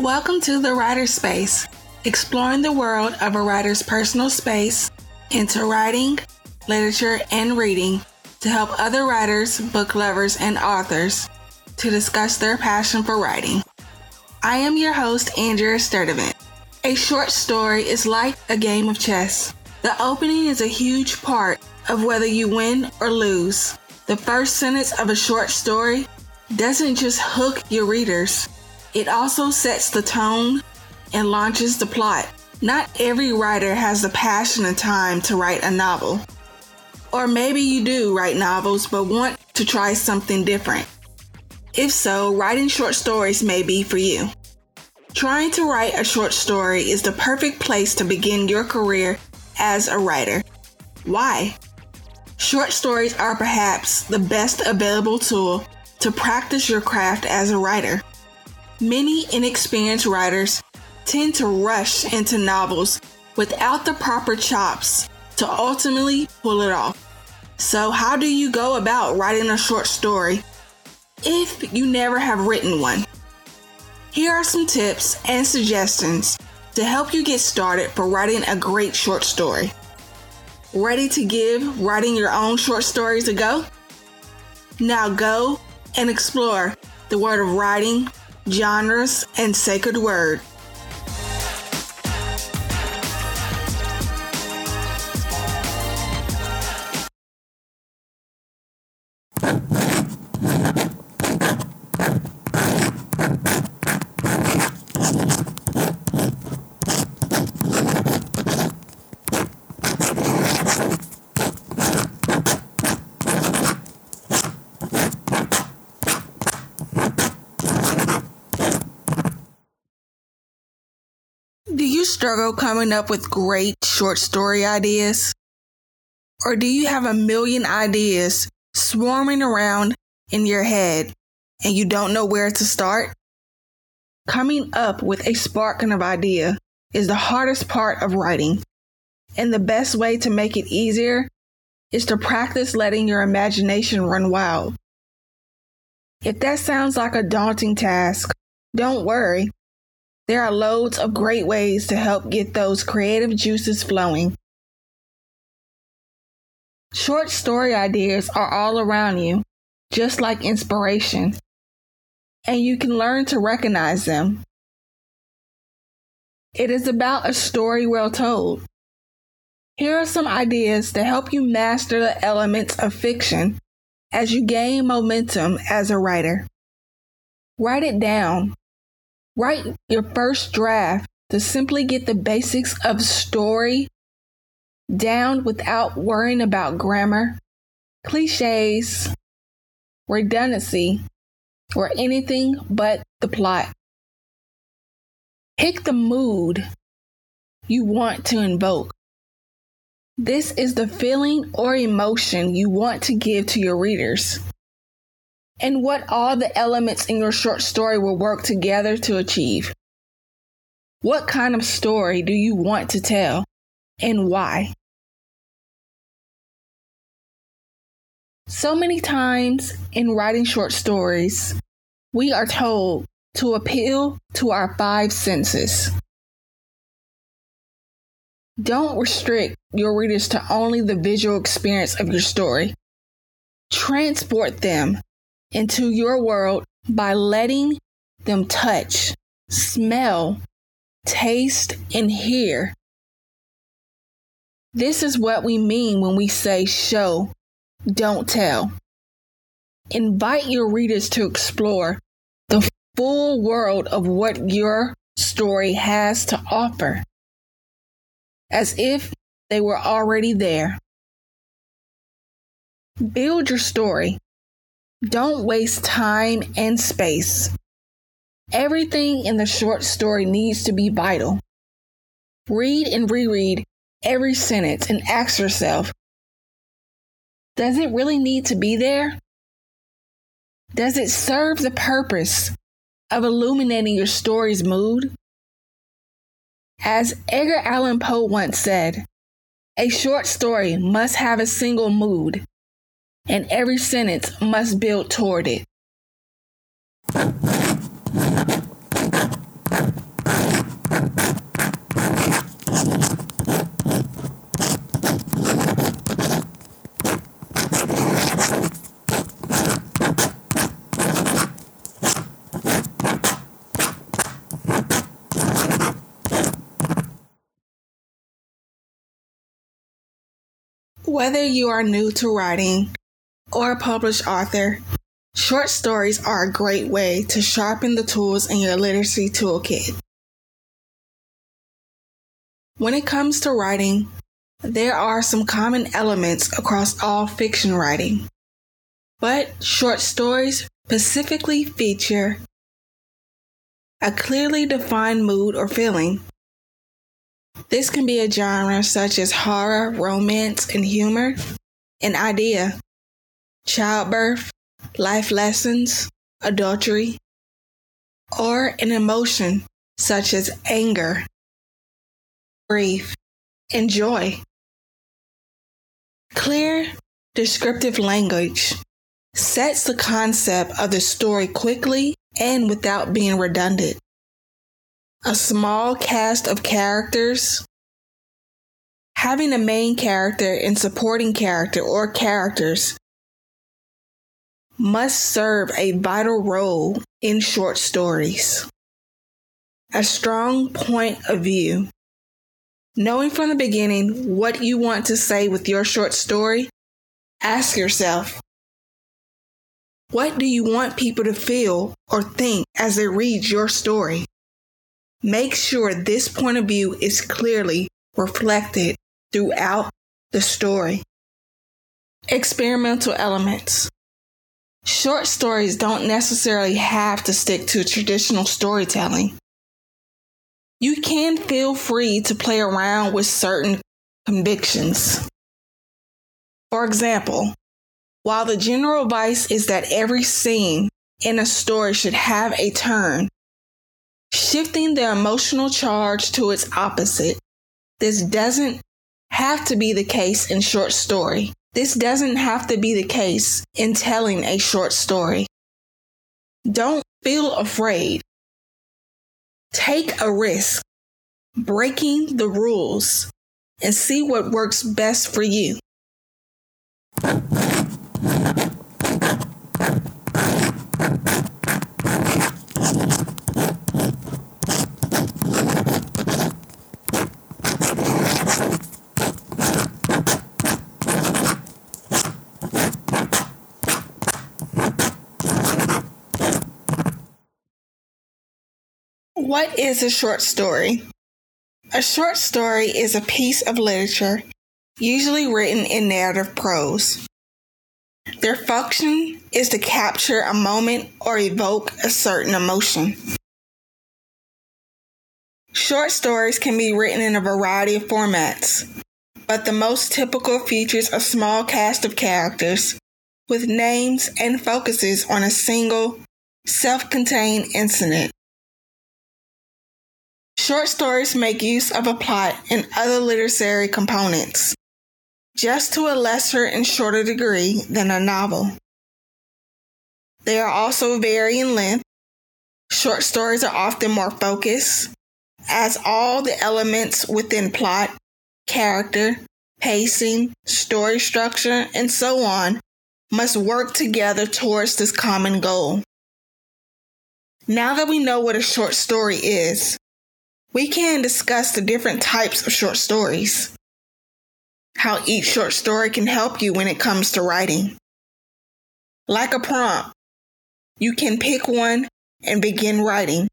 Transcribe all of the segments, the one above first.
Welcome to the Writer Space, exploring the world of a writer's personal space into writing, literature, and reading to help other writers, book lovers, and authors to discuss their passion for writing. I am your host, Andrea Sturdivant. A short story is like a game of chess. The opening is a huge part of whether you win or lose. The first sentence of a short story doesn't just hook your readers, it also sets the tone and launches the plot. Not every writer has the passion and time to write a novel. Or maybe you do write novels but want to try something different. If so, writing short stories may be for you. Trying to write a short story is the perfect place to begin your career as a writer. Why? Short stories are perhaps the best available tool to practice your craft as a writer. Many inexperienced writers tend to rush into novels without the proper chops to ultimately pull it off. So, how do you go about writing a short story if you never have written one? Here are some tips and suggestions to help you get started for writing a great short story. Ready to give writing your own short stories a go? Now go and explore the world of writing, genres, and sacred word. Do you struggle coming up with great short story ideas? Or do you have a million ideas swarming around in your head and you don't know where to start? Coming up with a sparking of idea is the hardest part of writing. And the best way to make it easier is to practice letting your imagination run wild. If that sounds like a daunting task, don't worry. There are loads of great ways to help get those creative juices flowing. Short story ideas are all around you, just like inspiration, and you can learn to recognize them. It is about a story well told. Here are some ideas to help you master the elements of fiction as you gain momentum as a writer. Write it down Write your first draft to simply get the basics of story down without worrying about grammar, cliches, redundancy, or anything but the plot. Pick the mood you want to invoke. This is the feeling or emotion you want to give to your readers and what all the elements in your short story will work together to achieve. What kind of story do you want to tell and why? So many times in writing short stories, we are told to appeal to our five senses. Don't restrict your readers to only the visual experience of your story. Transport them into your world by letting them touch, smell, taste, and hear. This is what we mean when we say show, don't tell. Invite your readers to explore the full world of what your story has to offer, as if they were already there. Build your story don't waste time and space. Everything in the short story needs to be vital. Read and reread every sentence and ask yourself Does it really need to be there? Does it serve the purpose of illuminating your story's mood? As Edgar Allan Poe once said, a short story must have a single mood and every sentence must build toward it. Whether you are new to writing, or a published author, short stories are a great way to sharpen the tools in your literacy toolkit. When it comes to writing, there are some common elements across all fiction writing, but short stories specifically feature a clearly defined mood or feeling. This can be a genre such as horror, romance, and humor, an idea, childbirth, life lessons, adultery, or an emotion such as anger, grief, and joy. Clear, descriptive language sets the concept of the story quickly and without being redundant. A small cast of characters. Having a main character and supporting character or characters must serve a vital role in short stories. A strong point of view. Knowing from the beginning what you want to say with your short story, ask yourself what do you want people to feel or think as they read your story? Make sure this point of view is clearly reflected throughout the story. Experimental elements. Short stories don't necessarily have to stick to traditional storytelling. You can feel free to play around with certain convictions. For example, while the general advice is that every scene in a story should have a turn, shifting the emotional charge to its opposite, this doesn't have to be the case in short story. This doesn't have to be the case in telling a short story. Don't feel afraid. Take a risk, breaking the rules, and see what works best for you. What is a short story? A short story is a piece of literature, usually written in narrative prose. Their function is to capture a moment or evoke a certain emotion. Short stories can be written in a variety of formats, but the most typical features a small cast of characters with names and focuses on a single, self contained incident. Short stories make use of a plot and other literary components just to a lesser and shorter degree than a novel. They are also vary in length. Short stories are often more focused, as all the elements within plot, character, pacing, story structure, and so on must work together towards this common goal. Now that we know what a short story is, we can discuss the different types of short stories how each short story can help you when it comes to writing. Like a prompt, you can pick one and begin writing.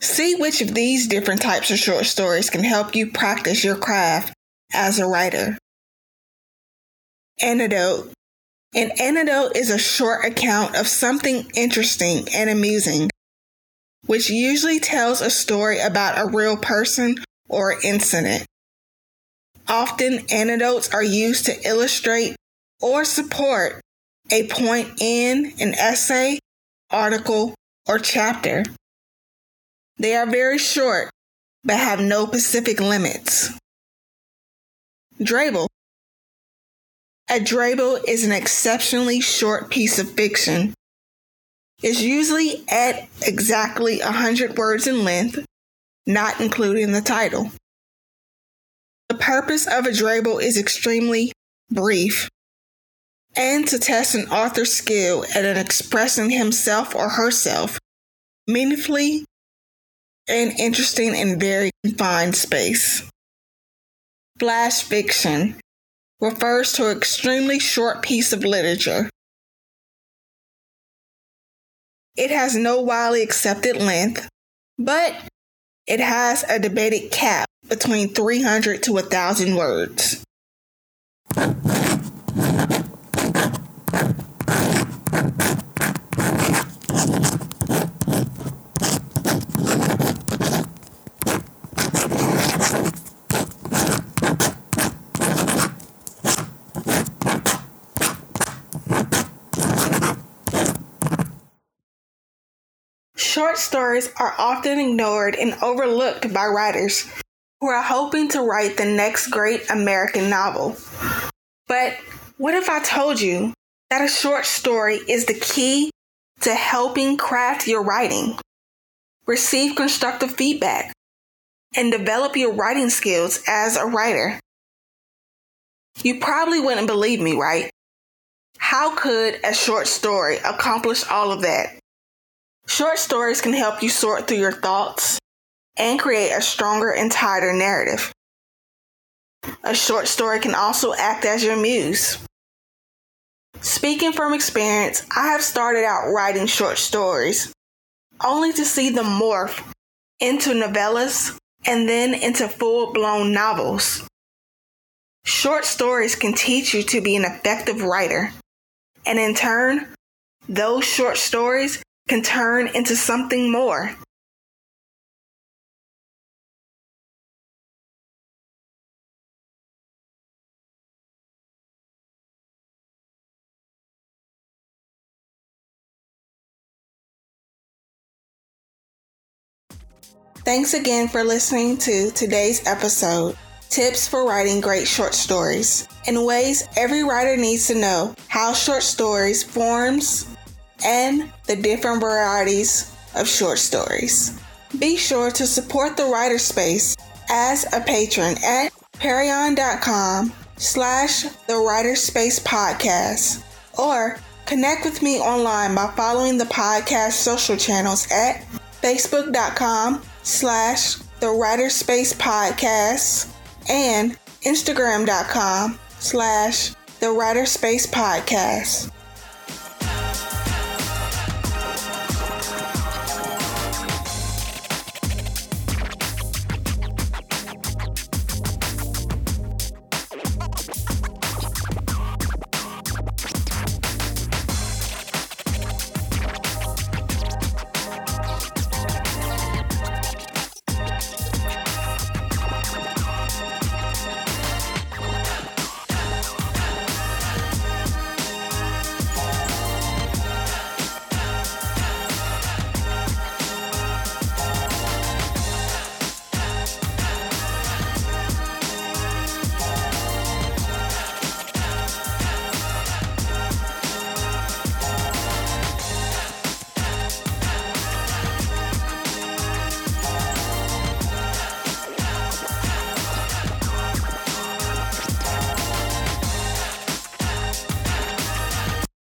See which of these different types of short stories can help you practice your craft as a writer. Anecdote An anecdote is a short account of something interesting and amusing, which usually tells a story about a real person or incident. Often, anecdotes are used to illustrate or support a point in an essay, article, or chapter. They are very short, but have no specific limits. Drabble. A drabble is an exceptionally short piece of fiction. It's usually at exactly 100 words in length, not including the title. The purpose of a drabble is extremely brief and to test an author's skill at expressing himself or herself meaningfully and interesting in very confined space. Flash fiction. refers to an extremely short piece of literature. It has no widely accepted length, but it has a debated cap between 300 to 1,000 words. Short stories are often ignored and overlooked by writers who are hoping to write the next great American novel. But what if I told you that a short story is the key to helping craft your writing, receive constructive feedback, and develop your writing skills as a writer? You probably wouldn't believe me, right? How could a short story accomplish all of that? Short stories can help you sort through your thoughts and create a stronger and tighter narrative. A short story can also act as your muse. Speaking from experience, I have started out writing short stories, only to see them morph into novellas and then into full blown novels. Short stories can teach you to be an effective writer, and in turn, those short stories can turn into something more. Thanks again for listening to today's episode Tips for Writing Great Short Stories. In ways every writer needs to know how short stories forms and the different varieties of short stories. Be sure to support the writer space as a patron at patreon.com slash the writer space podcast or connect with me online by following the podcast social channels at facebook.com slash the writer space podcast and instagram.com slash the writer space podcast